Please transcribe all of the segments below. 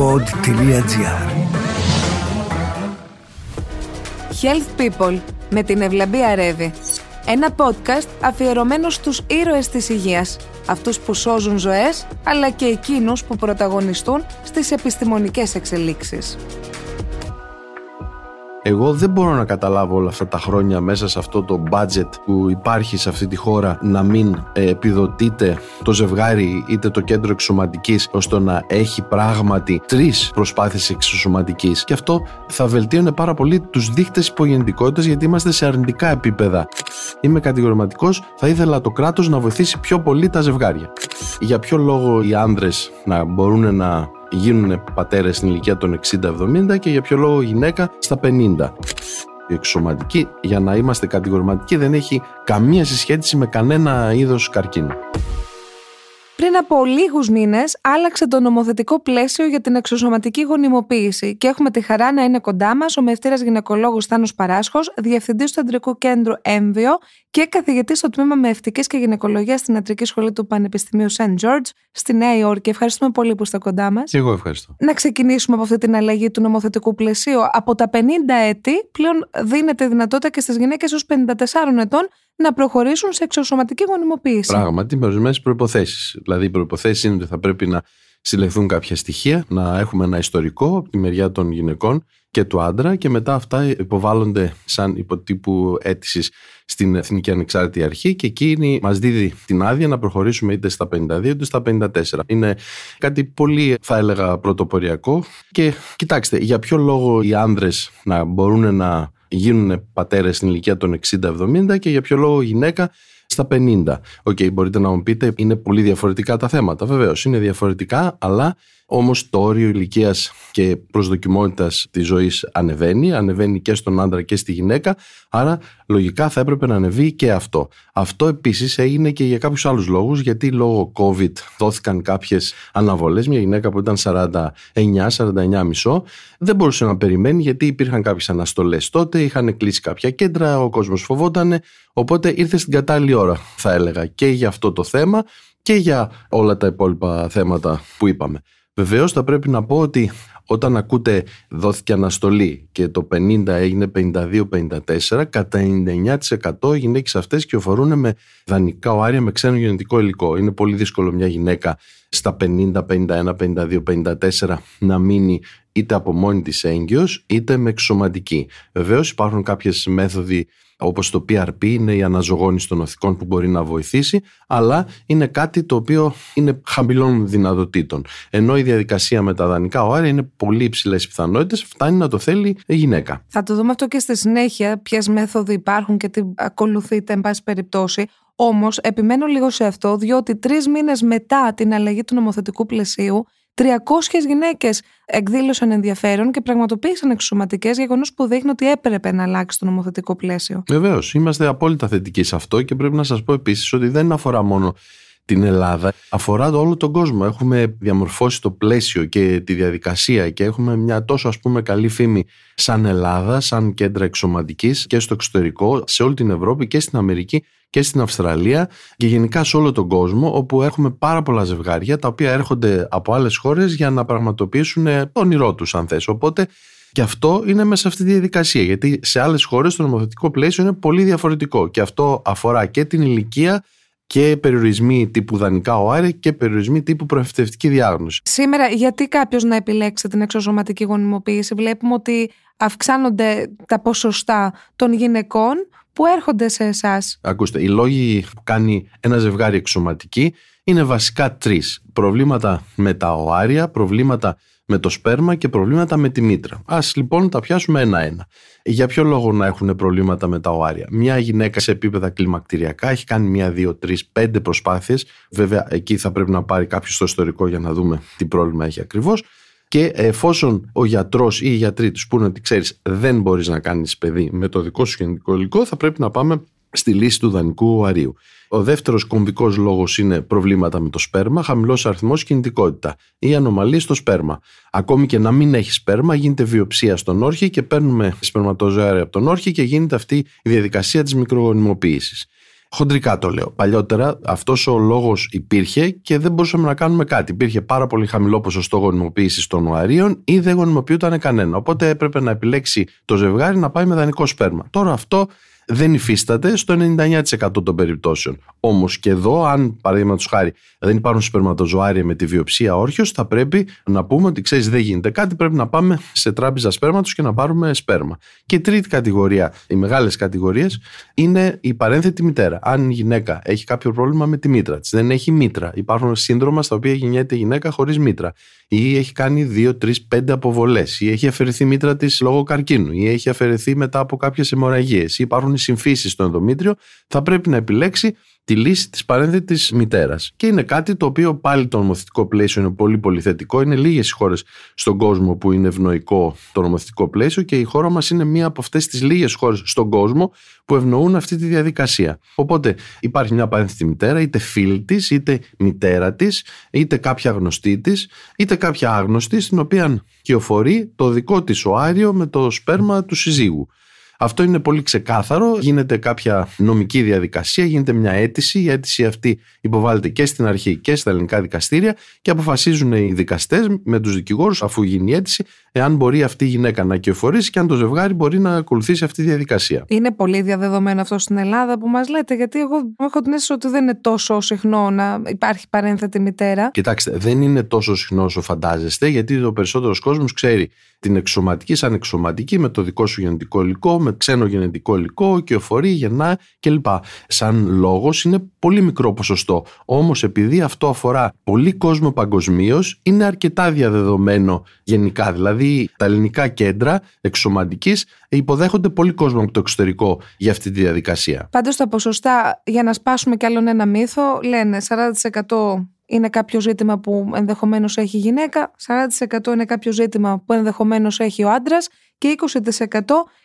pod.gr Health People με την Ευλαμπία Ρεύη. Ένα podcast αφιερωμένο στους ήρωες της υγείας. Αυτούς που σώζουν ζωές, αλλά και εκείνους που πρωταγωνιστούν στις επιστημονικές εξελίξεις. Εγώ δεν μπορώ να καταλάβω όλα αυτά τα χρόνια μέσα σε αυτό το budget που υπάρχει σε αυτή τη χώρα να μην ε, επιδοτείται το ζευγάρι είτε το κέντρο εξωματικής ώστε να έχει πράγματι τρεις προσπάθειες εξωσωματικής και αυτό θα βελτίωνε πάρα πολύ τους δείχτες υπογεννητικότητας γιατί είμαστε σε αρνητικά επίπεδα. Είμαι κατηγορηματικός, θα ήθελα το κράτος να βοηθήσει πιο πολύ τα ζευγάρια. Για ποιο λόγο οι άνδρες να μπορούν να γίνουν πατέρες στην ηλικία των 60-70 και για ποιο λόγο γυναίκα στα 50. Η εξωματική, για να είμαστε κατηγορηματικοί, δεν έχει καμία συσχέτιση με κανένα είδος καρκίνου. Πριν από λίγους μήνες άλλαξε το νομοθετικό πλαίσιο για την εξωσωματική γονιμοποίηση και έχουμε τη χαρά να είναι κοντά μας ο μευτήρας γυναικολόγος Θάνος Παράσχος, διευθυντής του Αντρικού Κέντρου Έμβιο και καθηγητής στο τμήμα Μευτικής και Γυναικολογίας στην Αντρική Σχολή του Πανεπιστημίου St. George στη Νέα Υόρκη. Ευχαριστούμε πολύ που είστε κοντά μας. Εγώ ευχαριστώ. Να ξεκινήσουμε από αυτή την αλλαγή του νομοθετικού πλαισίου. Από τα 50 έτη πλέον δίνεται δυνατότητα και στις γυναίκες ως 54 ετών να προχωρήσουν σε εξωσωματική γονιμοποίηση. Πράγματι, με ορισμένες προποθέσει. Δηλαδή, οι προποθέσει είναι ότι θα πρέπει να συλλεχθούν κάποια στοιχεία, να έχουμε ένα ιστορικό από τη μεριά των γυναικών και του άντρα και μετά αυτά υποβάλλονται σαν υποτύπου αίτησης στην Εθνική Ανεξάρτητη Αρχή και εκείνη μας δίδει την άδεια να προχωρήσουμε είτε στα 52 είτε στα 54. Είναι κάτι πολύ θα έλεγα πρωτοποριακό και κοιτάξτε για ποιο λόγο οι άνδρες να μπορούν να γίνουν πατέρες στην ηλικία των 60-70 και για ποιο λόγο γυναίκα στα 50. OK, okay, μπορείτε να μου πείτε, είναι πολύ διαφορετικά τα θέματα. Βεβαίως, είναι διαφορετικά, αλλά Όμως το όριο ηλικίας και προσδοκιμότητας της ζωής ανεβαίνει, ανεβαίνει και στον άντρα και στη γυναίκα, άρα λογικά θα έπρεπε να ανεβεί και αυτό. Αυτό επίσης έγινε και για κάποιους άλλους λόγους, γιατί λόγω COVID δόθηκαν κάποιες αναβολές. Μια γυναίκα που ήταν 49, 49 δεν μπορούσε να περιμένει, γιατί υπήρχαν κάποιες αναστολές τότε, είχαν κλείσει κάποια κέντρα, ο κόσμος φοβόταν. Οπότε ήρθε στην κατάλληλη ώρα, θα έλεγα, και για αυτό το θέμα και για όλα τα υπόλοιπα θέματα που είπαμε. Βεβαίως θα πρέπει να πω ότι όταν ακούτε δόθηκε αναστολή και το 50 έγινε 52-54, κατά 99% οι γυναίκες αυτές κυοφορούν με δανεικά οάρια με ξένο γενετικό υλικό. Είναι πολύ δύσκολο μια γυναίκα στα 50, 51, 52, 54 να μείνει είτε από μόνη της έγκυος είτε με εξωματική. Βεβαίως υπάρχουν κάποιες μέθοδοι όπως το PRP είναι η αναζωγόνηση των οθικών που μπορεί να βοηθήσει, αλλά είναι κάτι το οποίο είναι χαμηλών δυνατοτήτων. Ενώ η διαδικασία με τα δανεικά οάρια είναι πολύ υψηλές πιθανότητες, φτάνει να το θέλει η γυναίκα. Θα το δούμε αυτό και στη συνέχεια, ποιες μέθοδοι υπάρχουν και τι ακολουθείτε, εν πάση περιπτώσει. Όμως, επιμένω λίγο σε αυτό, διότι τρεις μήνες μετά την αλλαγή του νομοθετικού πλαισίου, 300 γυναίκες εκδήλωσαν ενδιαφέρον και πραγματοποίησαν εξωσωματικέ, γεγονός που δείχνει ότι έπρεπε να αλλάξει το νομοθετικό πλαίσιο. Βεβαίως. Είμαστε απόλυτα θετικοί σε αυτό και πρέπει να σας πω επίσης ότι δεν αφορά μόνο την Ελλάδα, αφορά όλο τον κόσμο. Έχουμε διαμορφώσει το πλαίσιο και τη διαδικασία και έχουμε μια τόσο ας πούμε καλή φήμη σαν Ελλάδα, σαν κέντρα εξωματικής και στο εξωτερικό, σε όλη την Ευρώπη και στην Αμερική και στην Αυστραλία και γενικά σε όλο τον κόσμο όπου έχουμε πάρα πολλά ζευγάρια τα οποία έρχονται από άλλες χώρες για να πραγματοποιήσουν το όνειρό τους αν θες. Οπότε και αυτό είναι μέσα σε αυτή τη διαδικασία γιατί σε άλλες χώρες το νομοθετικό πλαίσιο είναι πολύ διαφορετικό και αυτό αφορά και την ηλικία και περιορισμοί τύπου δανεικά ΟΑΡΕ και περιορισμοί τύπου προευθευτική διάγνωση. Σήμερα, γιατί κάποιος να επιλέξει την εξωσωματική γονιμοποίηση, βλέπουμε ότι αυξάνονται τα ποσοστά των γυναικών που έρχονται σε εσάς. Ακούστε, οι λόγοι που κάνει ένα ζευγάρι εξωματική είναι βασικά τρεις. Προβλήματα με τα οάρια, προβλήματα με το σπέρμα και προβλήματα με τη μήτρα. Α λοιπόν τα πιάσουμε ένα-ένα. Για ποιο λόγο να έχουν προβλήματα με τα οάρια; Μια γυναίκα σε επίπεδα κλιμακτηριακά έχει κάνει μία, δύο, τρεις, πέντε προσπάθειες. Βέβαια, εκεί θα πρέπει να πάρει κάποιος στο ιστορικό για να δούμε τι πρόβλημα έχει ακριβώς. Και εφόσον ο γιατρός ή οι γιατροί τους πούνε ότι ξέρεις, δεν μπορείς να κάνεις παιδί με το δικό σου γενικό υλικό, θα πρέπει να πάμε στη λύση του δανεικού αρίου. Ο δεύτερος κομβικός λόγος είναι προβλήματα με το σπέρμα, χαμηλός αριθμός κινητικότητα ή ανομαλίε στο σπέρμα. Ακόμη και να μην έχεις σπέρμα, γίνεται βιοψία στον όρχη και παίρνουμε σπερματοζωάρια από τον όρχη και γίνεται αυτή η διαδικασία της μικρογονιμοποίησης. Χοντρικά το λέω. Παλιότερα αυτός ο λόγος υπήρχε και δεν μπορούσαμε να κάνουμε κάτι. Υπήρχε πάρα πολύ χαμηλό ποσοστό γονιμοποίησης των οαρίων ή δεν γονιμοποιούταν κανένα. Οπότε έπρεπε να επιλέξει το ζευγάρι να πάει με δανεικό σπέρμα. Τώρα αυτό δεν υφίσταται στο 99% των περιπτώσεων. Όμως και εδώ, αν παραδείγματος χάρη δεν υπάρχουν σπερματοζωάρια με τη βιοψία όρχιο, θα πρέπει να πούμε ότι ξέρεις, δεν γίνεται κάτι, πρέπει να πάμε σε τράπεζα σπέρματος και να πάρουμε σπέρμα. Και η τρίτη κατηγορία, οι μεγάλες κατηγορίες, είναι η παρένθετη μητέρα. Αν η γυναίκα έχει κάποιο πρόβλημα με τη μήτρα της, δεν έχει μήτρα. Υπάρχουν σύνδρομα στα οποία γεννιέται η γυναίκα χωρίς μήτρα. Ή έχει κάνει 2, 3, 5 αποβολές. Ή έχει αφαιρεθεί μήτρα της λόγω καρκίνου. Ή έχει αφαιρεθεί μετά από κάποιες αιμορραγίες. Ή υπάρχουν συμφίσεις στο ενδομήτριο. Θα πρέπει να επιλέξει τη λύση της παρένθετη μητέρας. Και είναι κάτι το οποίο πάλι το νομοθετικό πλαίσιο είναι πολύ πολύ θετικό. Είναι λίγες οι χώρες στον κόσμο που είναι ευνοϊκό το νομοθετικό πλαίσιο και η χώρα μας είναι μία από αυτές τις λίγες χώρες στον κόσμο που ευνοούν αυτή τη διαδικασία. Οπότε υπάρχει μια παρένθετη μητέρα, είτε φίλη της, είτε μητέρα της, είτε κάποια γνωστή της, είτε κάποια άγνωστη, στην οποία κυοφορεί το δικό της οάριο με το σπέρμα του συζύγου. Αυτό είναι πολύ ξεκάθαρο. Γίνεται κάποια νομική διαδικασία, γίνεται μια αίτηση. Η αίτηση αυτή υποβάλλεται και στην αρχή και στα ελληνικά δικαστήρια και αποφασίζουν οι δικαστές με τους δικηγόρους, αφού γίνει η αίτηση, εάν μπορεί αυτή η γυναίκα να κυοφορήσει και αν το ζευγάρι μπορεί να ακολουθήσει αυτή τη διαδικασία. Είναι πολύ διαδεδομένο αυτό στην Ελλάδα που μας λέτε, γιατί εγώ έχω την αίσθηση ότι δεν είναι τόσο συχνό να υπάρχει παρένθετη μητέρα. Κοιτάξτε, δεν είναι τόσο συχνό όσο φαντάζεστε, γιατί ο περισσότερος κόσμος ξέρει την εξωματική σαν εξωματική με το δικό σου γενετικό υλικό, με ξένο γενετικό υλικό, κυοφορεί, γεννά κλπ. Σαν λόγος είναι πολύ μικρό ποσοστό. Όμως επειδή αυτό αφορά πολύ κόσμο παγκοσμίως, είναι αρκετά διαδεδομένο γενικά. Δηλαδή τα ελληνικά κέντρα εξωματικής υποδέχονται πολύ κόσμο από το εξωτερικό για αυτή τη διαδικασία. Πάντως τα ποσοστά, για να σπάσουμε κι άλλον ένα μύθο, λένε 40% είναι κάποιο ζήτημα που ενδεχομένως έχει η γυναίκα, 40% είναι κάποιο ζήτημα που ενδεχομένως έχει ο άντρας και 20%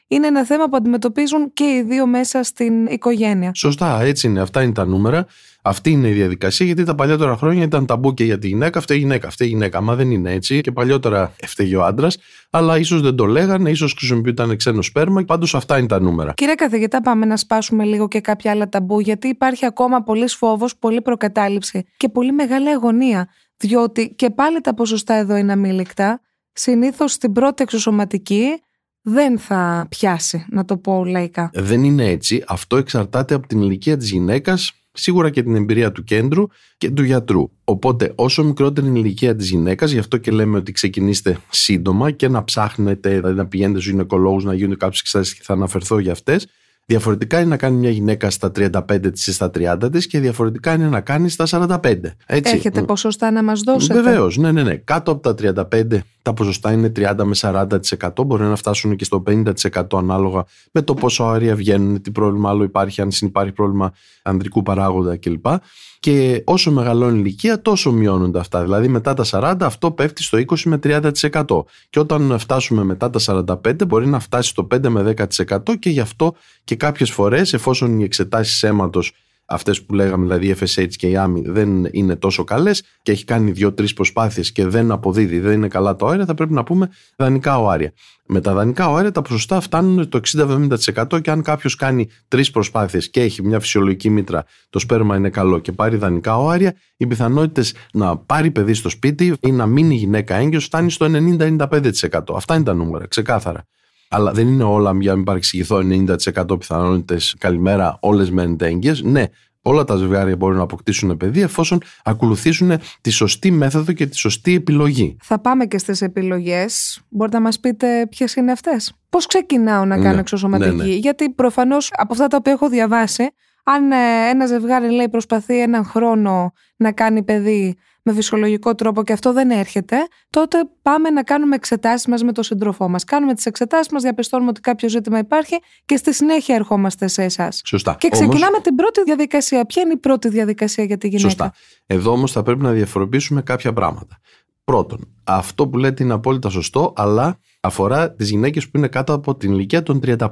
είναι ένα θέμα που αντιμετωπίζουν και οι δύο μέσα στην οικογένεια. Σωστά, έτσι είναι. Αυτά είναι τα νούμερα. Αυτή είναι η διαδικασία, γιατί τα παλιότερα χρόνια ήταν ταμπού και για τη γυναίκα, αυτή η γυναίκα, αυτή η γυναίκα. Μα δεν είναι έτσι. Και παλιότερα έφταιγε ο άντρας, αλλά ίσως δεν το λέγανε, ίσως χρησιμοποιούνταν ξένο σπέρμα. Πάντως αυτά είναι τα νούμερα. Κύριε καθηγητά, πάμε να σπάσουμε λίγο και κάποια άλλα ταμπού, γιατί υπάρχει ακόμα πολύς φόβος, πολύ προκατάληψη και πολύ μεγάλη αγωνία. Διότι και πάλι τα ποσοστά εδώ είναι αμήλικτα. Συνήθως στην πρώτη εξωσωματική δεν θα πιάσει, να το πω λαϊκά. Δεν είναι έτσι. Αυτό εξαρτάται από την ηλικία της γυναίκας, σίγουρα και την εμπειρία του κέντρου και του γιατρού. Οπότε, όσο μικρότερη είναι η ηλικία της γυναίκας, γι' αυτό και λέμε ότι ξεκινήστε σύντομα και να ψάχνετε, δηλαδή να πηγαίνετε στους γυναικολόγους, να γίνουν κάποιες εξετάσεις και θα αναφερθώ για αυτές. Διαφορετικά είναι να κάνει μια γυναίκα στα 35 της ή στα 30 της και διαφορετικά είναι να κάνει στα 45. Έτσι. Έχετε ποσοστά να μας δώσετε; Βεβαίως, ναι, ναι, ναι. Κάτω από τα 35 τα ποσοστά είναι 30 με 40%, μπορεί να φτάσουν και στο 50% ανάλογα με το πόσο αέρια βγαίνουν, τι πρόβλημα άλλο υπάρχει, αν υπάρχει πρόβλημα ανδρικού παράγοντα κλπ. Και όσο μεγαλώνει η ηλικία, τόσο μειώνονται αυτά. Δηλαδή, μετά τα 40, αυτό πέφτει στο 20 με 30%. Και όταν φτάσουμε μετά τα 45, μπορεί να φτάσει στο 5 με 10% και γι' αυτό και κάποιες φορές, εφόσον οι εξετάσεις αίματος αυτές που λέγαμε, δηλαδή η FSH και η AMI, δεν είναι τόσο καλές και έχει κάνει δύο-τρεις προσπάθειες και δεν αποδίδει, δεν είναι καλά το αέρα, θα πρέπει να πούμε δανεικά οάρια. Με τα δανεικά οάρια τα ποσοστά φτάνουν το 60-70% και αν κάποιος κάνει τρεις προσπάθειες και έχει μια φυσιολογική μήτρα, το σπέρμα είναι καλό και πάρει δανεικά οάρια, οι πιθανότητες να πάρει παιδί στο σπίτι ή να μείνει γυναίκα έγκυος φτάνει στο 90-95%. Αυτά είναι τα νούμερα, ξεκάθαρα. Αλλά δεν είναι όλα, για να μην παρεξηγηθώ, 90% πιθανότητες καλημέρα, όλες μένετε έγκυε. Ναι, όλα τα ζευγάρια μπορούν να αποκτήσουν παιδί εφόσον ακολουθήσουν τη σωστή μέθοδο και τη σωστή επιλογή. Θα πάμε και στις επιλογές. Μπορείτε να μας πείτε ποιες είναι αυτές. Πώς ξεκινάω να κάνω ναι, εξωσωματική, ναι, ναι. Γιατί προφανώς από αυτά τα οποία έχω διαβάσει, αν ε, ένα ζευγάρι λέει προσπαθεί έναν χρόνο να κάνει παιδί με φυσιολογικό τρόπο και αυτό δεν έρχεται, τότε πάμε να κάνουμε εξετάσεις μας με τον σύντροφό μας. Κάνουμε τις εξετάσεις μας, διαπιστώνουμε ότι κάποιο ζήτημα υπάρχει και στη συνέχεια ερχόμαστε σε εσάς. Σωστά. Και ξεκινάμε όμως... την πρώτη διαδικασία. Ποια είναι η πρώτη διαδικασία για τη γυναίκα; Σωστά. Εδώ όμως θα πρέπει να διαφοροποιήσουμε κάποια πράγματα. Πρώτον, αυτό που λέτε είναι απόλυτα σωστό, αλλά αφορά τις γυναίκες που είναι κάτω από την ηλικία των 35.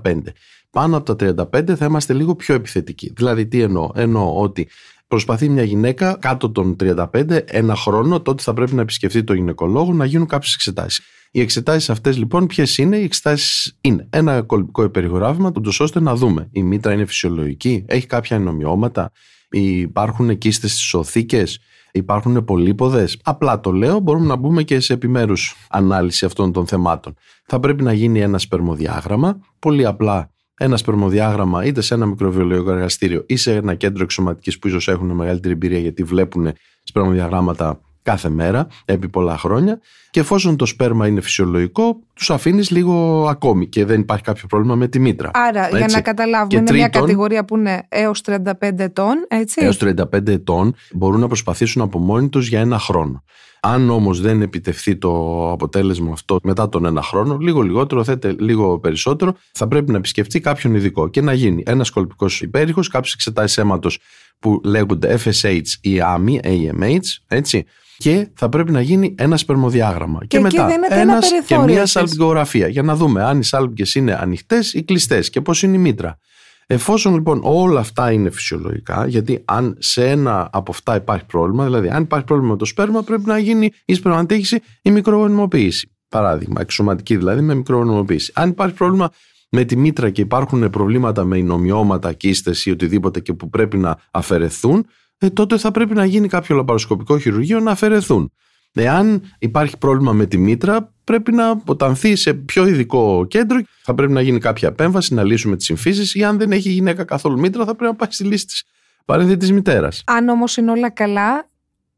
Πάνω από τα 35 θα είμαστε λίγο πιο επιθετικοί. Δηλαδή, τι εννοώ; Εννοώ ότι προσπαθεί μια γυναίκα κάτω των 35 ένα χρόνο, τότε θα πρέπει να επισκεφτεί τον γυναικολόγο να γίνουν κάποιες εξετάσεις. Οι εξετάσεις αυτές λοιπόν, ποιες είναι, οι εξετάσεις είναι ένα κολπικό υπερηγοράβημα, ώστε να δούμε. Η μήτρα είναι φυσιολογική, έχει κάποια ενομιώματα, υπάρχουν κίστε στι οθήκες, υπάρχουν πολύποδες; Απλά το λέω, μπορούμε να μπούμε και σε επιμέρους ανάλυση αυτών των θεμάτων. Θα πρέπει να γίνει ένα σπερμοδιάγραμμα, πολύ απλά ένα σπερμοδιάγραμμα είτε σε ένα μικροβιολογικό εργαστήριο ή σε ένα κέντρο εξωματικής που ίσως έχουν μεγαλύτερη εμπειρία γιατί βλέπουν σπερμοδιαγράμματα κάθε μέρα επί πολλά χρόνια και εφόσον το σπέρμα είναι φυσιολογικό τους αφήνεις λίγο ακόμη και δεν υπάρχει κάποιο πρόβλημα με τη μήτρα. Άρα για να καταλάβουμε είναι μια κατηγορία που είναι έως 35 ετών έτσι; Έως 35 ετών μπορούν να προσπαθήσουν από μόνοι τους για ένα χρόνο. Αν όμως δεν επιτευχθεί το αποτέλεσμα αυτό μετά τον ένα χρόνο, λίγο λιγότερο, θέτε λίγο περισσότερο, θα πρέπει να επισκεφτεί κάποιον ειδικό και να γίνει ένας κολπικός υπέρηχος, κάποιε εξετάσεις αίματος που λέγονται FSH ή AMI, AMH, έτσι, και θα πρέπει να γίνει ένα σπερμοδιάγραμμα. Και, και μετά ένας και μία σαλπικογραφία για να δούμε αν οι σάλπικες είναι ανοιχτές ή κλειστές και πώς είναι η μήτρα. Εφόσον λοιπόν όλα αυτά είναι φυσιολογικά, γιατί αν σε ένα από αυτά υπάρχει πρόβλημα, δηλαδή αν υπάρχει πρόβλημα με το σπέρμα, πρέπει να γίνει η σπερματίχηση ή μικρογονιμοποίηση. Παράδειγμα, εξωματική δηλαδή με μικρογονιμοποίηση. Αν υπάρχει πρόβλημα με τη μήτρα και υπάρχουν προβλήματα με εινομιώματα, κίστες ή οτιδήποτε και που πρέπει να αφαιρεθούν, ε, τότε θα πρέπει να γίνει κάποιο λαπαροσκοπικό χειρουργείο να αφαιρεθούν. Εάν υπάρχει πρόβλημα με τη μήτρα, πρέπει να αποτανθεί σε πιο ειδικό κέντρο. Θα πρέπει να γίνει κάποια επέμβαση, να λύσουμε τις συμφίσεις, ή αν δεν έχει γυναίκα καθόλου μήτρα, θα πρέπει να πάει στη λύση της παρένθετης μητέρας. Αν όμως είναι όλα καλά,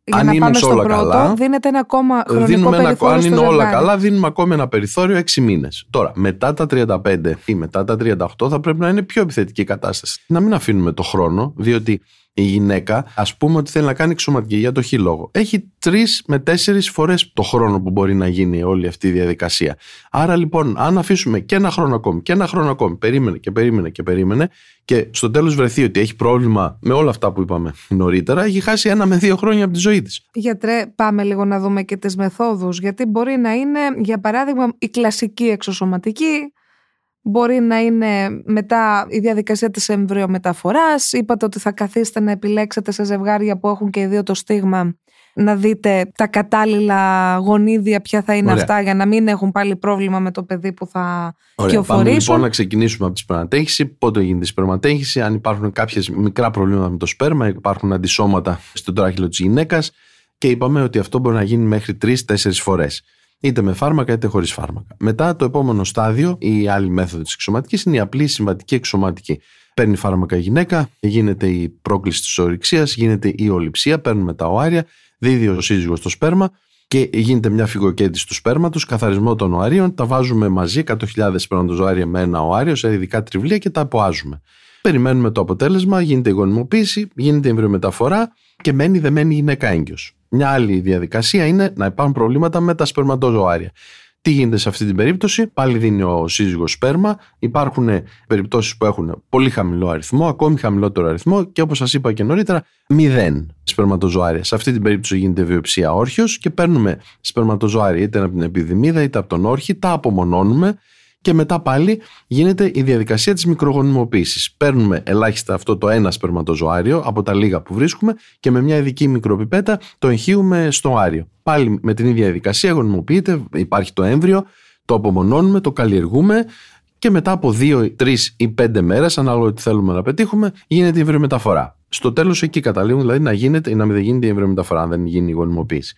για αν να πάμε στο πρώτο, καλά, δίνεται ένα ακόμα χρονικό δίνουμε περιθώριο. αν είναι όλα καλά, δίνουμε ακόμη ένα περιθώριο 6 μήνες. Τώρα, μετά τα 35 ή μετά τα 38 θα πρέπει να είναι πιο επιθετική η κατάσταση. Να μην αφήνουμε το χρόνο, διότι η γυναίκα, ας πούμε ότι θέλει να κάνει εξωματική για το χ λόγο, έχει τρεις με τέσσερις φορές το χρόνο που μπορεί να γίνει όλη αυτή η διαδικασία. Άρα λοιπόν, αν αφήσουμε και ένα χρόνο ακόμη και ένα χρόνο ακόμη, περίμενε και περίμενε και περίμενε, και στο τέλος βρεθεί ότι έχει πρόβλημα με όλα αυτά που είπαμε νωρίτερα, έχει χάσει ένα με δύο χρόνια από τη ζωή της. Γιατρέ, πάμε λίγο να δούμε και τις μεθόδους. Γιατί μπορεί να είναι, για παράδειγμα, η κλασική εξωσωματική, Μπορεί να είναι μετά η διαδικασία της εμβριομεταφοράς. Είπατε ότι θα καθίσετε να επιλέξετε σε ζευγάρια που έχουν και οι δύο το στίγμα να δείτε τα κατάλληλα γονίδια ποια θα είναι αυτά για να μην έχουν πάλι πρόβλημα με το παιδί που θα Ωραία. κυοφορήσουν. Πάμε λοιπόν να ξεκινήσουμε από τη σπερματέχηση. Πότε γίνεται η σπερματέχηση, αν υπάρχουν κάποιες μικρά προβλήματα με το σπέρμα, υπάρχουν αντισώματα στον τράχυλο της γυναίκας και είπαμε ότι αυτό μπορεί να γίνει μέχρι τρει-τέσσερι φορές είτε με φάρμακα είτε χωρίς φάρμακα. Μετά το επόμενο στάδιο, η άλλη μέθοδο της εξωματικής είναι η απλή συμβατική εξωματική. Παίρνει φάρμακα η γυναίκα, γίνεται η πρόκληση της ορυξίας, γίνεται η ολυψία, παίρνουμε τα οάρια, δίδει ο σύζυγος το σπέρμα και γίνεται μια φυγοκέντηση του σπέρματος, καθαρισμό των οαρίων, τα βάζουμε μαζί 100.000 σπέρματοζωάρια με ένα οάριο σε ειδικά τριβλία και τα αποάζουμε. Περιμένουμε το αποτέλεσμα, γίνεται η γονιμοποίηση, γίνεται η εμβριομεταφορά και μένει δεμένη η γυναίκα έγκυος. Μια άλλη διαδικασία είναι να υπάρχουν προβλήματα με τα σπερματοζωάρια. Τι γίνεται σε αυτή την περίπτωση, πάλι δίνει ο σύζυγος σπέρμα. Υπάρχουν περιπτώσεις που έχουν πολύ χαμηλό αριθμό, ακόμη χαμηλότερο αριθμό και όπως σας είπα και νωρίτερα, μηδέν σπερματοζωάρια. Σε αυτή την περίπτωση γίνεται βιοψία όρχιος και παίρνουμε σπερματοζωάρια είτε από την επιδημίδα είτε από τον όρχη, τα απομονώνουμε και μετά πάλι γίνεται η διαδικασία της μικρογονιμοποίησης. Παίρνουμε ελάχιστα αυτό το ένα σπερματοζωάριο από τα λίγα που βρίσκουμε και με μια ειδική μικροπιπέτα το εγχύουμε στο άριο. Πάλι με την ίδια διαδικασία γονιμοποιείται, υπάρχει το έμβριο, το απομονώνουμε, το καλλιεργούμε και μετά από δύο, τρεις ή πέντε μέρες, ανάλογα τι θέλουμε να πετύχουμε, γίνεται η εμβριομεταφορά. Στο τέλος εκεί καταλήγουν δηλαδή να γίνεται ή να μην γίνεται η εμβριομεταφορά, αν δεν γίνει η γονιμοποίηση.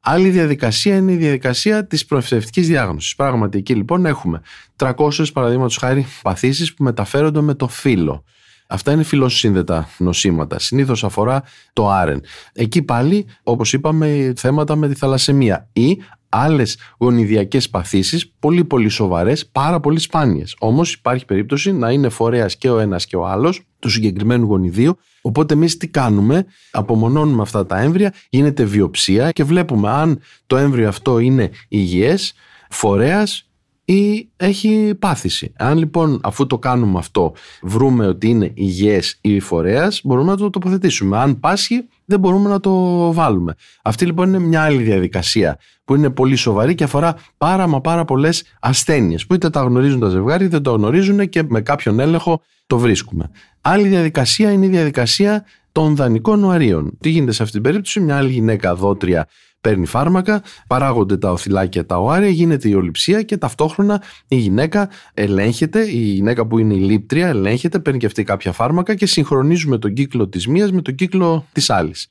Άλλη διαδικασία είναι η διαδικασία της προευθευτικής διάγνωσης. Πράγματι, εκεί λοιπόν έχουμε 300 παραδείγματος χάρη παθήσεις που μεταφέρονται με το φύλλο. Αυτά είναι φιλοσύνδετα νοσήματα. Συνήθως αφορά το άρεν. Εκεί πάλι, όπως είπαμε, θέματα με τη θαλασσεμία ή άλλες γονιδιακές παθήσεις, πολύ πολύ σοβαρές, πάρα πολύ σπάνιες. Όμως υπάρχει περίπτωση να είναι φορέας και ο ένας και ο άλλος του συγκεκριμένου γονιδίου. Οπότε εμείς τι κάνουμε, απομονώνουμε αυτά τα έμβρια, γίνεται βιοψία και βλέπουμε αν το έμβριο αυτό είναι υγιές, φορέας ή έχει πάθηση. Αν λοιπόν αφού το κάνουμε αυτό βρούμε ότι είναι υγιές ή φορέας μπορούμε να το τοποθετήσουμε. Αν πάσχει δεν μπορούμε να το βάλουμε. Αυτή λοιπόν είναι μια άλλη διαδικασία που είναι πολύ σοβαρή και αφορά πάρα μα πάρα πολλές ασθένειες που είτε τα γνωρίζουν τα ζευγάρια είτε το γνωρίζουν και με κάποιον έλεγχο το βρίσκουμε. Άλλη διαδικασία είναι η διαδικασία των δανεικών οαρίων. Τι γίνεται σε αυτή την περίπτωση, μια άλλη γυναίκα δότρια παίρνει φάρμακα, παράγονται τα οθυλάκια τα οάρια, γίνεται η ολυψία και ταυτόχρονα η γυναίκα ελέγχεται, η γυναίκα που είναι η λήπτρια ελέγχεται, παίρνει και αυτή κάποια φάρμακα και συγχρονίζουμε τον κύκλο της μίας με τον κύκλο της άλλης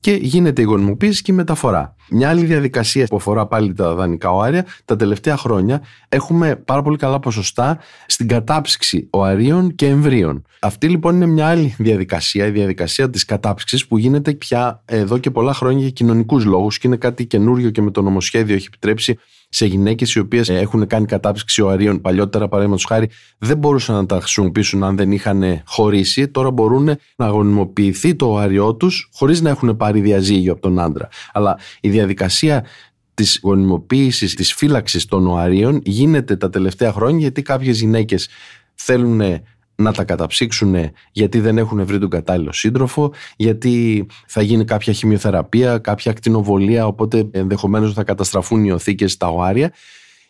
και γίνεται η γονιμοποίηση και η μεταφορά. Μια άλλη διαδικασία που αφορά πάλι τα δανεικά οάρια, τα τελευταία χρόνια έχουμε πάρα πολύ καλά ποσοστά στην κατάψυξη οαρίων και εμβρίων. Αυτή λοιπόν είναι μια άλλη διαδικασία, η διαδικασία της κατάψυξης που γίνεται πια εδώ και πολλά χρόνια για κοινωνικούς λόγους και είναι κάτι καινούριο και με το νομοσχέδιο έχει επιτρέψει σε γυναίκες οι οποίες έχουν κάνει κατάψυξη οαρίων παλιότερα, παραδείγματος χάρη, δεν μπορούσαν να τα χρησιμοποιήσουν αν δεν είχαν χωρίσει. Τώρα μπορούν να γονιμοποιηθεί το οαριό τους χωρίς να έχουν πάρει διαζύγιο από τον άντρα. Αλλά η διαδικασία της γονιμοποίησης, της φύλαξης των οαρίων γίνεται τα τελευταία χρόνια γιατί κάποιες γυναίκες θέλουν να τα καταψύξουν γιατί δεν έχουν βρει τον κατάλληλο σύντροφο, γιατί θα γίνει κάποια χημειοθεραπεία, κάποια ακτινοβολία, οπότε ενδεχομένως θα καταστραφούν οι οθήκες στα οάρια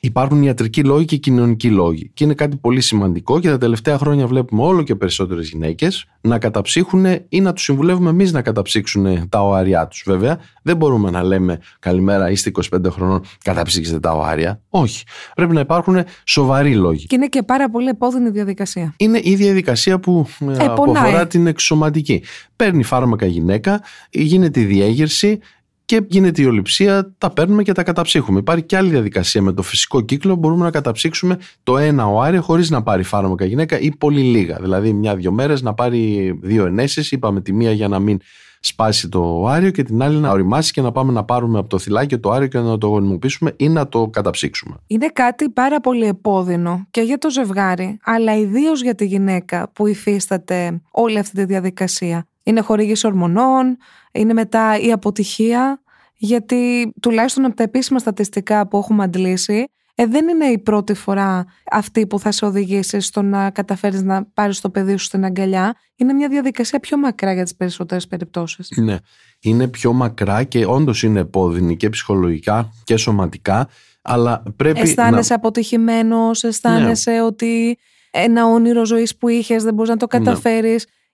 υπάρχουν ιατρικοί λόγοι και κοινωνικοί λόγοι. Και είναι κάτι πολύ σημαντικό και τα τελευταία χρόνια βλέπουμε όλο και περισσότερες γυναίκες να καταψύχουν ή να τους συμβουλεύουμε εμείς να καταψύξουν τα οάρια τους. Βέβαια, δεν μπορούμε να λέμε Καλημέρα, είστε 25 χρονών, καταψύξετε τα οάρια. Όχι. Πρέπει να υπάρχουν σοβαροί λόγοι. Και είναι και πάρα πολύ επώδυνη διαδικασία. Είναι η διαδικασία που ε, αφορά την εξωματική. Παίρνει φάρμακα γυναίκα, γίνεται η διέγερση, και γίνεται η ολυψία, τα παίρνουμε και τα καταψύχουμε. Υπάρχει και άλλη διαδικασία με το φυσικό κύκλο. Μπορούμε να καταψύξουμε το ένα οάριο χωρίς να πάρει φάρμακα γυναίκα ή πολύ λίγα. Δηλαδή, μια-δυο μέρες να πάρει δύο ενέσεις. Είπαμε τη μία για να μην σπάσει το οάριο και την άλλη να οριμάσει και να πάμε να πάρουμε από το θυλάκι το άριο και να το γονιμοποιήσουμε ή να το καταψύξουμε. Είναι κάτι πάρα πολύ επώδυνο και για το ζευγάρι, αλλά ιδίως για τη γυναίκα που υφίσταται όλη αυτή τη διαδικασία. Είναι χορήγηση ορμονών, είναι μετά η αποτυχία, γιατί τουλάχιστον από τα επίσημα στατιστικά που έχουμε αντλήσει, ε, δεν είναι η πρώτη φορά αυτή που θα σε οδηγήσει στο να καταφέρεις να πάρεις το παιδί σου στην αγκαλιά. Είναι μια διαδικασία πιο μακρά για τις περισσότερες περιπτώσεις. Ναι, είναι πιο μακρά και όντως είναι επώδυνη και ψυχολογικά και σωματικά, αλλά πρέπει Αισθάνεσαι να... αποτυχημένος, αισθάνεσαι ναι. ότι ένα όνειρο ζωής που είχες δεν μπορείς να το ναι.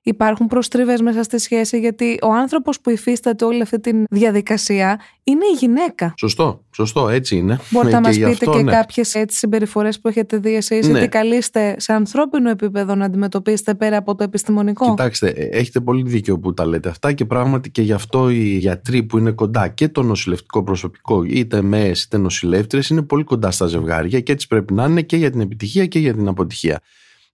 Καταφέρεις υπάρχουν προστριβές μέσα στη σχέση γιατί ο άνθρωπος που υφίσταται όλη αυτή τη διαδικασία είναι η γυναίκα. Σωστό, σωστό, έτσι είναι. Μπορείτε να μας πείτε αυτό, και ναι. κάποιες έτσι συμπεριφορές που έχετε δει εσείς ναι. ότι καλείστε σε ανθρώπινο επίπεδο να αντιμετωπίσετε πέρα από το επιστημονικό. Κοιτάξτε, ε, έχετε πολύ δίκιο που τα λέτε αυτά και πράγματι και γι' αυτό οι γιατροί που είναι κοντά και το νοσηλευτικό προσωπικό είτε ΜΕΕΣ είτε νοσηλεύτρες είναι πολύ κοντά στα ζευγάρια και έτσι πρέπει να είναι και για την επιτυχία και για την αποτυχία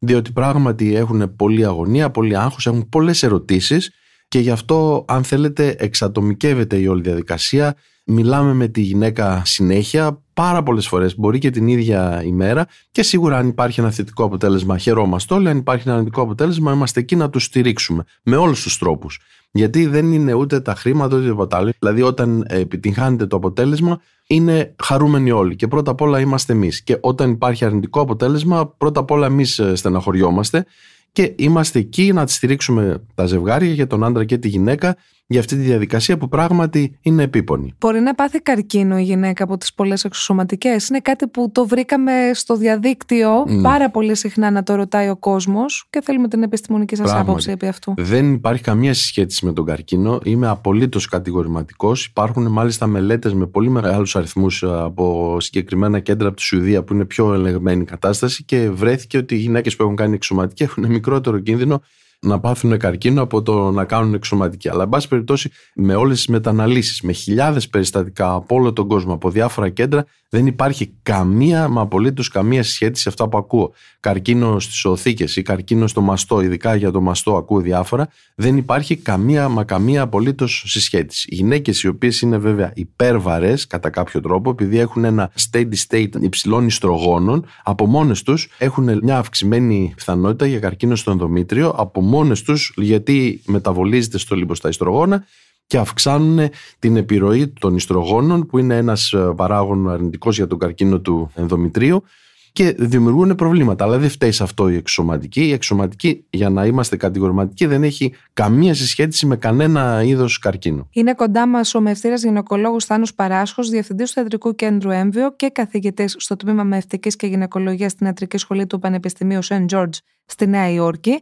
διότι πράγματι έχουν πολλή αγωνία, πολύ άγχος, έχουν πολλές ερωτήσεις και γι' αυτό αν θέλετε εξατομικεύεται η όλη διαδικασία μιλάμε με τη γυναίκα συνέχεια πάρα πολλές φορές, μπορεί και την ίδια ημέρα και σίγουρα αν υπάρχει ένα θετικό αποτέλεσμα χαιρόμαστε όλοι, αν υπάρχει ένα αρνητικό αποτέλεσμα είμαστε εκεί να τους στηρίξουμε με όλους τους τρόπους. Γιατί δεν είναι ούτε τα χρήματα ούτε τίποτα άλλο. Δηλαδή, όταν επιτυγχάνεται το αποτέλεσμα, είναι χαρούμενοι όλοι. Και πρώτα απ' όλα είμαστε εμείς. Και όταν υπάρχει αρνητικό αποτέλεσμα, πρώτα απ' όλα εμείς ε, στεναχωριόμαστε και είμαστε εκεί να τη στηρίξουμε τα ζευγάρια για τον άντρα και τη γυναίκα για αυτή τη διαδικασία που πράγματι είναι επίπονη. Μπορεί να πάθει καρκίνο η γυναίκα από τις πολλές εξωσωματικές. Είναι κάτι που το βρήκαμε στο διαδίκτυο ναι. πάρα πολύ συχνά να το ρωτάει ο κόσμος και θέλουμε την επιστημονική σας άποψη επί αυτού. Δεν υπάρχει καμία συσχέτιση με τον καρκίνο. Είμαι απολύτως κατηγορηματικός. Υπάρχουν μάλιστα μελέτες με πολύ μεγάλους αριθμούς ε, από συγκεκριμένα κέντρα από τη Σουηδία που είναι πιο ελεγμένη κατάσταση και βρέθηκε ότι οι γυναίκες που έχουν κάνει εξωματική έχουν μικρότερο κίνδυνο να πάθουν καρκίνο από το να κάνουν εξωματική. Αλλά, εν πάση περιπτώσει, με όλες τις μεταναλύσεις, με χιλιάδες περιστατικά από όλο τον κόσμο, από διάφορα κέντρα, δεν υπάρχει καμία, μα απολύτως καμία σχέση σε αυτά που ακούω. Καρκίνο στις οθήκες ή καρκίνο στο μαστό, ειδικά για το μαστό ακούω διάφορα, δεν υπάρχει καμία, μα καμία απολύτως συσχέτιση. Οι γυναίκες οι οποίες είναι βέβαια υπέρβαρες κατά κάποιο τρόπο, επειδή έχουν ένα steady state υψηλών ιστρογόνων, από μόνες τους έχουν μια αυξημένη πιθανότητα για καρκίνο στο ενδομήτριο, από μόνες τους, γιατί μεταβολίζεται στο λίπο στα ιστρογόνα και αυξάνουν την επιρροή των ιστρογόνων που είναι ένας ε, παράγων αρνητικός για τον καρκίνο του ενδομητρίου και δημιουργούν προβλήματα. Αλλά δεν φταίει σε αυτό η εξωματική. Η εξωματική, για να είμαστε κατηγορηματικοί, δεν έχει καμία συσχέτιση με κανένα είδος καρκίνου. Είναι κοντά μας ο μευτήρα γυναικολόγος Θάνος Παράσχος, διευθυντής του Ιατρικού Κέντρου Έμβιο και καθηγητής στο τμήμα Μευτική και Γυναικολογίας στην Ιατρική Σχολή του Πανεπιστημίου Σεντ George στη Νέα Υόρκη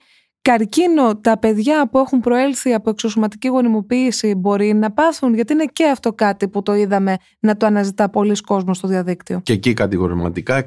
καρκίνο τα παιδιά που έχουν προέλθει από εξωσωματική γονιμοποίηση μπορεί να πάθουν, γιατί είναι και αυτό κάτι που το είδαμε να το αναζητά πολλοί κόσμος στο διαδίκτυο. Και εκεί κατηγορηματικά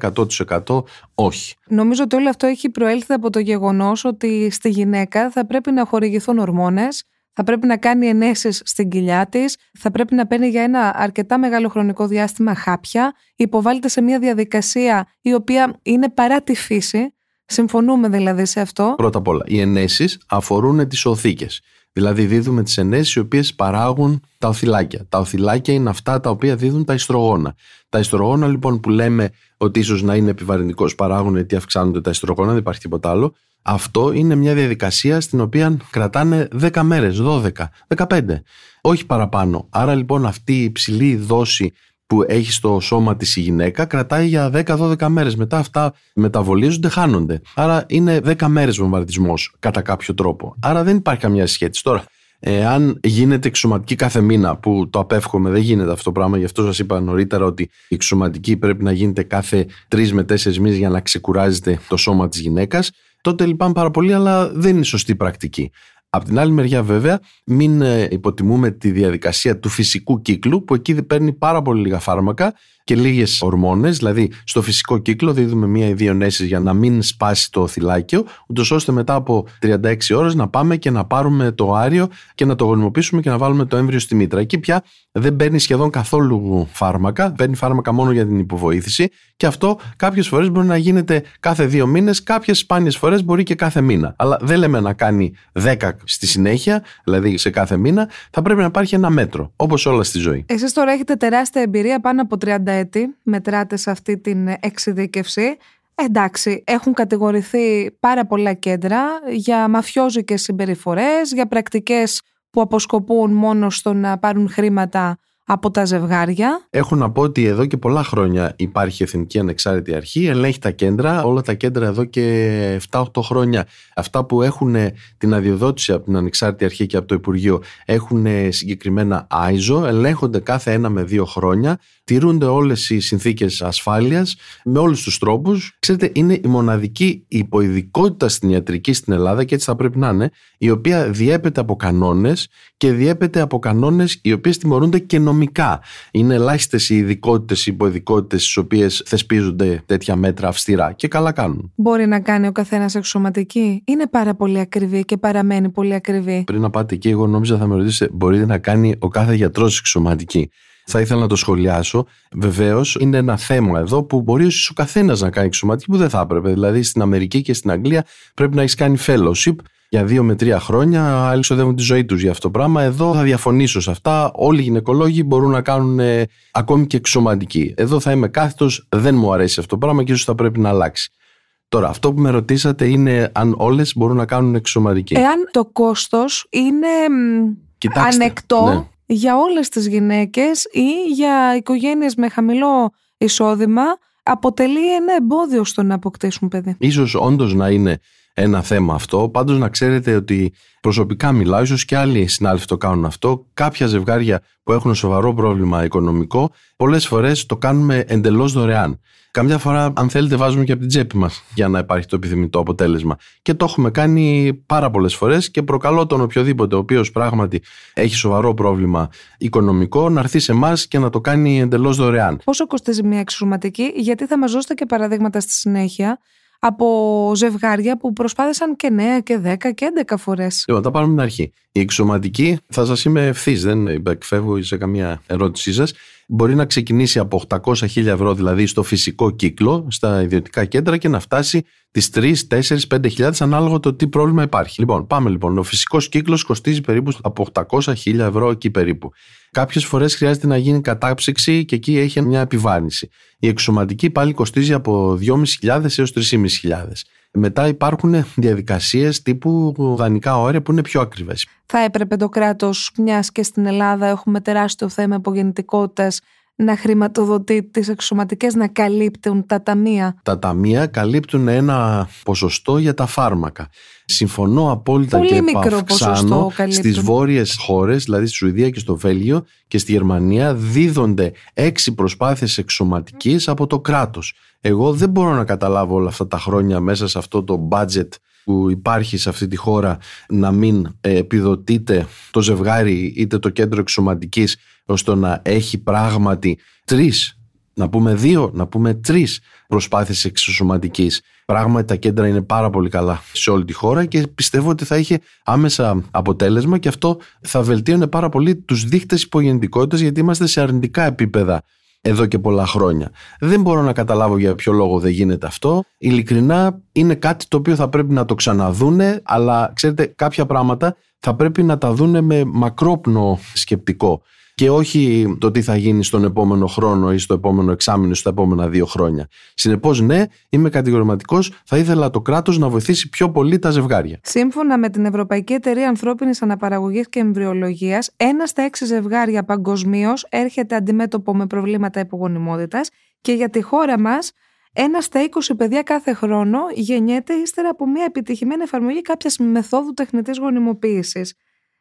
100% όχι. Νομίζω ότι όλο αυτό έχει προέλθει από το γεγονός ότι στη γυναίκα θα πρέπει να χορηγηθούν ορμόνες, θα πρέπει να κάνει ενέσεις στην κοιλιά της, θα πρέπει να παίρνει για ένα αρκετά μεγάλο χρονικό διάστημα χάπια, υποβάλλεται σε μια διαδικασία η οποία είναι παρά τη φύση, Συμφωνούμε δηλαδή σε αυτό. Πρώτα απ' όλα, οι ενέσεις αφορούν τις οθήκες. Δηλαδή, δίδουμε τις ενέσεις οι οποίες παράγουν τα οθυλάκια. Τα οθυλάκια είναι αυτά τα οποία δίδουν τα ιστρογόνα. Τα ιστρογόνα, λοιπόν, που λέμε ότι ίσως να είναι επιβαρυντικός, παράγουν γιατί αυξάνονται τα ιστρογόνα, δεν υπάρχει τίποτα άλλο. Αυτό είναι μια διαδικασία στην οποία κρατάνε 10 μέρες, 12, 15, όχι παραπάνω. Άρα λοιπόν αυτή η υψηλή δόση που έχει στο σώμα της η γυναίκα κρατάει για 10-12 μέρες. Μετά αυτά μεταβολίζονται, χάνονται. Άρα είναι 10 μέρες βομβαρδισμός κατά κάποιο τρόπο. Άρα δεν υπάρχει καμιά σχέση. Τώρα, εάν γίνεται εξωματική κάθε μήνα, που το απέφχομαι, δεν γίνεται αυτό το πράγμα, γι' αυτό σας είπα νωρίτερα ότι η εξωματική πρέπει να γίνεται κάθε 3 με 4 μήνες για να ξεκουράζεται το σώμα της γυναίκας, τότε λυπάμαι πάρα πολύ, αλλά δεν είναι σωστή πρακτική. Απ' την άλλη μεριά βέβαια μην ε, υποτιμούμε τη διαδικασία του φυσικού κύκλου που εκεί παίρνει πάρα πολύ λίγα φάρμακα και λίγες ορμόνες. Δηλαδή, στο φυσικό κύκλο δίδουμε μία ή δύο νέσεις για να μην σπάσει το θυλάκιο, ούτως ώστε μετά από 36 ώρες να πάμε και να πάρουμε το άριο και να το γονιμοποιήσουμε και να βάλουμε το έμβριο στη μήτρα. Εκεί πια δεν παίρνει σχεδόν καθόλου φάρμακα, παίρνει φάρμακα μόνο για την υποβοήθηση και αυτό κάποιες φορές μπορεί να γίνεται κάθε δύο μήνες, κάποιες σπάνιες φορές μπορεί και κάθε μήνα. Αλλά δεν λέμε να κάνει 10 στη συνέχεια, δηλαδή σε κάθε μήνα, θα πρέπει να υπάρχει ένα μέτρο, όπως όλα στη ζωή. Εσείς τώρα έχετε τεράστια εμπειρία πάνω από 30 έτη μετράτε σε αυτή την εξειδίκευση. Εντάξει, έχουν κατηγορηθεί πάρα πολλά κέντρα για μαφιόζικες συμπεριφορές, για πρακτικές που αποσκοπούν μόνο στο να πάρουν χρήματα από τα ζευγάρια. Έχω να πω ότι εδώ και πολλά χρόνια υπάρχει Εθνική Ανεξάρτητη Αρχή, ελέγχει τα κέντρα, όλα τα κέντρα εδώ και 7-8 χρόνια. Αυτά που έχουν την αδειοδότηση από την Ανεξάρτητη Αρχή και από το Υπουργείο έχουν συγκεκριμένα ISO, ελέγχονται κάθε ένα με δύο χρόνια, τηρούνται όλες οι συνθήκες ασφάλειας με όλους τους τρόπους. Ξέρετε, είναι η μοναδική υποειδικότητα στην ιατρική στην Ελλάδα και έτσι θα πρέπει να είναι, η οποία διέπεται από κανόνες και διέπεται από κανόνες οι οποίες τιμωρούνται και νομικά. Είναι ελάχιστες οι ειδικότητες, οι υποειδικότητες, στις οποίες θεσπίζονται τέτοια μέτρα αυστηρά και καλά κάνουν. Μπορεί να κάνει ο καθένας εξωματική; Είναι πάρα πολύ ακριβή και παραμένει πολύ ακριβή. Πριν να πάτε εκεί, εγώ νόμιζα θα με ρωτήσετε, μπορείτε να κάνει ο κάθε γιατρός εξωματική; Θα ήθελα να το σχολιάσω. Βεβαίως, είναι ένα θέμα εδώ που μπορεί ο καθένας να κάνει εξωματική που δεν θα έπρεπε. Δηλαδή, στην Αμερική και στην Αγγλία πρέπει να έχεις κάνει fellowship για δύο με τρία χρόνια. Άλλοι ξοδεύουν τη ζωή τους για αυτό το πράγμα. Εδώ θα διαφωνήσω σε αυτά. Όλοι οι γυναικολόγοι μπορούν να κάνουν ε, ακόμη και εξωματική. Εδώ θα είμαι κάθετος. Δεν μου αρέσει αυτό το πράγμα και ίσως θα πρέπει να αλλάξει. Τώρα, αυτό που με ρωτήσατε είναι αν όλες μπορούν να κάνουν εξωματική. Εάν το κόστος είναι Κοιτάξτε, ανεκτό. Ναι για όλες τις γυναίκες ή για οικογένειες με χαμηλό εισόδημα αποτελεί ένα εμπόδιο στο να αποκτήσουν παιδί. Ίσως όντως να είναι ένα θέμα αυτό. Πάντως να ξέρετε ότι προσωπικά μιλάω, ίσως και άλλοι συνάδελφοι το κάνουν αυτό. Κάποια ζευγάρια που έχουν σοβαρό πρόβλημα οικονομικό, πολλές φορές το κάνουμε εντελώς δωρεάν. Καμιά φορά, αν θέλετε, βάζουμε και από την τσέπη μας για να υπάρχει το επιθυμητό αποτέλεσμα. Και το έχουμε κάνει πάρα πολλές φορές και προκαλώ τον οποιοδήποτε ο οποίος πράγματι έχει σοβαρό πρόβλημα οικονομικό να έρθει σε εμάς και να το κάνει εντελώς δωρεάν. Πόσο κοστίζει μια εξωματική, γιατί θα μας δώσετε και παραδείγματα στη συνέχεια από ζευγάρια που προσπάθησαν και 9 και 10 και 11 φορές. Λοιπόν, θα πάρουμε την αρχή. Η εξωματική, θα σας είμαι ευθύς, δεν εκφεύγω σε καμία ερώτησή σας μπορεί να ξεκινήσει από 800.000 ευρώ δηλαδή στο φυσικό κύκλο, στα ιδιωτικά κέντρα και να φτάσει τις 3, 4, 5.000 ανάλογα το τι πρόβλημα υπάρχει. Λοιπόν, πάμε λοιπόν. Ο φυσικός κύκλος κοστίζει περίπου από 800.000 ευρώ εκεί περίπου. Κάποιες φορές χρειάζεται να γίνει κατάψυξη και εκεί έχει μια επιβάρυνση. Η εξωματική πάλι κοστίζει από 2.500 έως 3.500. Μετά υπάρχουν διαδικασίες τύπου δανεικά όρια που είναι πιο ακριβές. Θα έπρεπε το κράτος, μιας και στην Ελλάδα έχουμε τεράστιο θέμα απογεννητικότητα, να χρηματοδοτεί τις εξωματικές να καλύπτουν τα ταμεία. Τα ταμεία καλύπτουν ένα ποσοστό για τα φάρμακα. Συμφωνώ απόλυτα Πολύ και μικρό επαυξάνω ποσοστό καλύπτουν. στις βόρειες χώρες, δηλαδή στη Σουηδία και στο Βέλγιο και στη Γερμανία δίδονται έξι προσπάθειες εξωματικής από το κράτος. Εγώ δεν μπορώ να καταλάβω όλα αυτά τα χρόνια μέσα σε αυτό το budget που υπάρχει σε αυτή τη χώρα να μην ε, επιδοτείται το ζευγάρι είτε το κέντρο εξωματικής ώστε να έχει πράγματι τρεις να πούμε δύο, να πούμε τρεις προσπάθειες εξωσωματικής. Πράγματι, τα κέντρα είναι πάρα πολύ καλά σε όλη τη χώρα και πιστεύω ότι θα είχε άμεσα αποτέλεσμα και αυτό θα βελτίωνε πάρα πολύ τους δείχτες υπογεννητικότητας γιατί είμαστε σε αρνητικά επίπεδα εδώ και πολλά χρόνια. Δεν μπορώ να καταλάβω για ποιο λόγο δεν γίνεται αυτό. Ειλικρινά είναι κάτι το οποίο θα πρέπει να το ξαναδούνε, αλλά ξέρετε κάποια πράγματα θα πρέπει να τα δούνε με μακρόπνο σκεπτικό και όχι το τι θα γίνει στον επόμενο χρόνο ή στο επόμενο εξάμεινο ή στα επόμενα δύο χρόνια. Συνεπώς, ναι, είμαι κατηγορηματικός. Θα ήθελα το κράτος να βοηθήσει πιο πολύ τα ζευγάρια. Σύμφωνα με την Ευρωπαϊκή Εταιρεία Ανθρώπινης Αναπαραγωγής και Εμβριολογίας, ένα στα έξι ζευγάρια παγκοσμίως έρχεται αντιμέτωπο με προβλήματα υπογονιμότητας και για τη χώρα μας, ένα στα 20 παιδιά κάθε χρόνο γεννιέται ύστερα από μια επιτυχημένη εφαρμογή κάποιας μεθόδου τεχνητής γονιμοποίησης.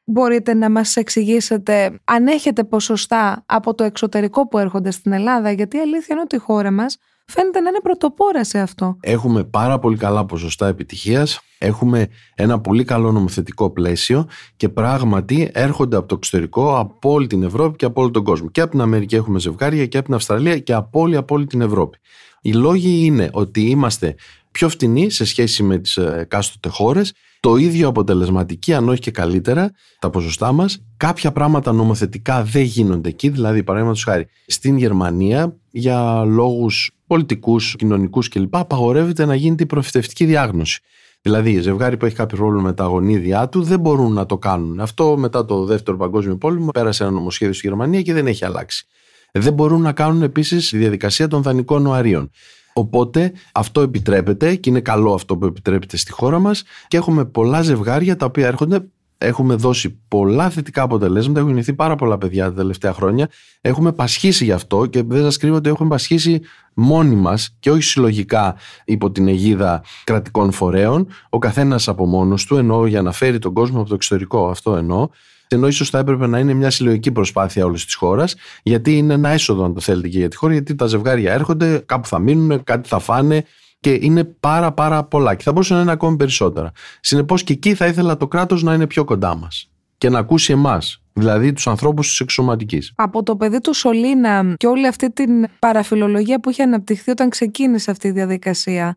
Μπορείτε να μας εξηγήσετε αν έχετε ποσοστά από το εξωτερικό που έρχονται στην Ελλάδα, γιατί η αλήθεια είναι ότι η χώρα μας φαίνεται να είναι πρωτοπόρα σε αυτό. Έχουμε πάρα πολύ καλά ποσοστά επιτυχίας, έχουμε ένα πολύ καλό νομοθετικό πλαίσιο και πράγματι έρχονται από το εξωτερικό, από όλη την Ευρώπη και από όλο τον κόσμο. Και από την Αμερική έχουμε ζευγάρια και από την Αυστραλία και από όλη, από όλη την Ευρώπη. Οι λόγοι είναι ότι είμαστε πιο φτηνοί σε σχέση με τις ε, εκάστοτε χώρες το ίδιο αποτελεσματική, αν όχι και καλύτερα, τα ποσοστά μας. Κάποια πράγματα νομοθετικά δεν γίνονται εκεί. Δηλαδή, παραδείγματος χάρη, στην Γερμανία, για λόγους πολιτικούς, κοινωνικούς κλπ., απαγορεύεται να γίνεται η προφητευτική διάγνωση. Δηλαδή, ζευγάρι που έχει κάποιο πρόβλημα με τα γονίδια του δεν μπορούν να το κάνουν. Αυτό μετά το δεύτερο Παγκόσμιο Πόλεμο πέρασε ένα νομοσχέδιο στη Γερμανία και δεν έχει αλλάξει. Δεν μπορούν να κάνουν επίσης τη διαδικασία των δανεικών νοαρίων. Οπότε αυτό επιτρέπεται και είναι καλό αυτό που επιτρέπεται στη χώρα μας και έχουμε πολλά ζευγάρια τα οποία έρχονται Έχουμε δώσει πολλά θετικά αποτελέσματα. Έχουν γεννηθεί πάρα πολλά παιδιά τα τελευταία χρόνια. Έχουμε πασχίσει γι' αυτό και δεν σας κρύβω ότι έχουμε πασχίσει μόνοι μας και όχι συλλογικά υπό την αιγίδα κρατικών φορέων. Ο καθένας από μόνος του, ενώ για να φέρει τον κόσμο από το εξωτερικό, αυτό εννοώ ενώ ίσως θα έπρεπε να είναι μια συλλογική προσπάθεια όλης της χώρας, γιατί είναι ένα έσοδο, αν το θέλετε, και για τη χώρα, γιατί τα ζευγάρια έρχονται, κάπου θα μείνουν, κάτι θα φάνε και είναι πάρα πάρα πολλά και θα μπορούσαν να είναι ακόμη περισσότερα. Συνεπώς και εκεί θα ήθελα το κράτος να είναι πιο κοντά μας και να ακούσει εμάς, δηλαδή τους ανθρώπους της εξωματικής. Από το παιδί του Σολίνα και όλη αυτή την παραφιλολογία που είχε αναπτυχθεί όταν ξεκίνησε αυτή η διαδικασία,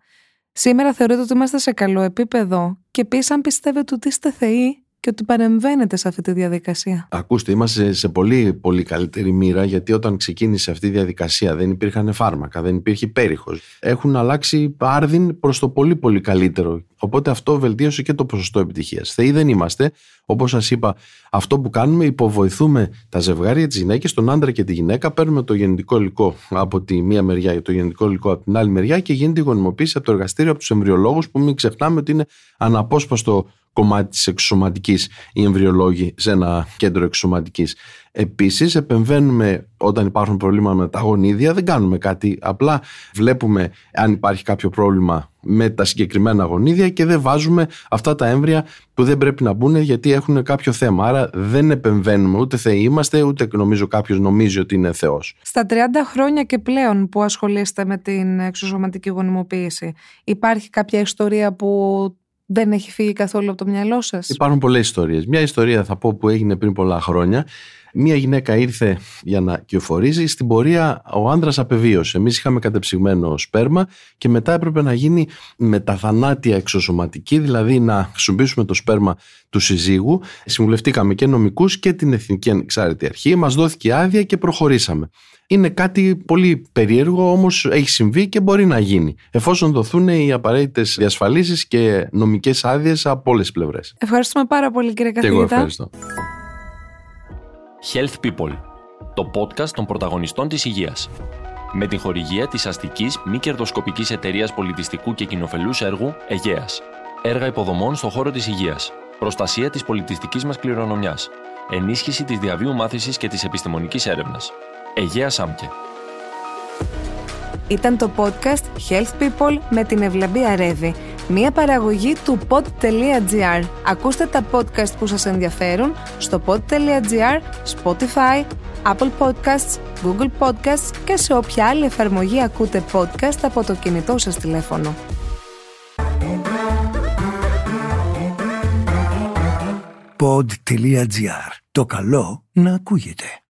σήμερα θεωρείτε ότι είμαστε σε καλό επίπεδο και επίσης αν πιστεύετε ότι είστε θεοί και ότι παρεμβαίνετε σε αυτή τη διαδικασία. Ακούστε, είμαστε σε πολύ πολύ καλύτερη μοίρα γιατί όταν ξεκίνησε αυτή η διαδικασία δεν υπήρχαν φάρμακα, δεν υπήρχε πέριχος. Έχουν αλλάξει άρδιν προς το πολύ πολύ καλύτερο. Οπότε αυτό βελτίωσε και το ποσοστό επιτυχίας. Θεοί δεν είμαστε. Όπως σας είπα, αυτό που κάνουμε υποβοηθούμε τα ζευγάρια, τις γυναίκες, τον άντρα και τη γυναίκα, παίρνουμε το γεννητικό υλικό από τη μία μεριά και το γεννητικό υλικό από την άλλη μεριά και γίνεται η γονιμοποίηση από το εργαστήριο από τους εμβριολόγους που μην ξεχνάμε ότι είναι αναπόσπαστο κομμάτι της εξωματικής οι εμβριολόγοι σε ένα κέντρο εξωματικής. Επίσης επεμβαίνουμε όταν υπάρχουν προβλήματα με τα γονίδια, δεν κάνουμε κάτι, απλά βλέπουμε αν υπάρχει κάποιο πρόβλημα με τα συγκεκριμένα γονίδια και δεν βάζουμε αυτά τα έμβρια που δεν πρέπει να μπουν γιατί έχουν κάποιο θέμα. Άρα δεν επεμβαίνουμε, ούτε θεοί είμαστε, ούτε νομίζω κάποιος νομίζει ότι είναι Θεός. Στα 30 χρόνια και πλέον που ασχολείστε με την εξωσωματική γονιμοποίηση, υπάρχει κάποια ιστορία που δεν έχει φύγει καθόλου από το μυαλό σας; Υπάρχουν πολλές ιστορίες. Μια ιστορία θα πω που έγινε πριν πολλά χρόνια. Μία γυναίκα ήρθε για να κυοφορίζει. Στην πορεία ο άντρας απεβίωσε. Εμείς είχαμε κατεψυγμένο σπέρμα και μετά έπρεπε να γίνει μεταθανάτια εξωσωματική, δηλαδή να χρησιμοποιήσουμε το σπέρμα του συζύγου. Συμβουλευτήκαμε και νομικούς και την Εθνική Ανεξάρτητη Αρχή. Μας δόθηκε άδεια και προχωρήσαμε. Είναι κάτι πολύ περίεργο, όμως έχει συμβεί και μπορεί να γίνει, εφόσον δοθούν οι απαραίτητες διασφαλίσεις και νομικές άδειες από όλες τις πλευρές. Ευχαριστούμε πάρα πολύ, κύριε καθηγητά. Και εγώ ευχαριστώ. Health People, το podcast των πρωταγωνιστών της υγείας. Με την χορηγία της αστικής μη κερδοσκοπικής εταιρείας πολιτιστικού και κοινοφελούς έργου Αιγαίας. Έργα υποδομών στον χώρο της υγείας. Προστασία της πολιτιστικής μας κληρονομιάς. Ενίσχυση της διαβίου μάθησης και της επιστημονικής έρευνας. Αιγαία Σάμκε. Ήταν το podcast Health People με την Ευλαμπία Ρεύη, μια παραγωγή του pod.gr. Ακούστε τα podcast που σας ενδιαφέρουν στο pod.gr, Spotify, Apple Podcasts, Google Podcasts και σε όποια άλλη εφαρμογή ακούτε podcast από το κινητό σας τηλέφωνο. Pod.gr. Το καλό να ακούγεται.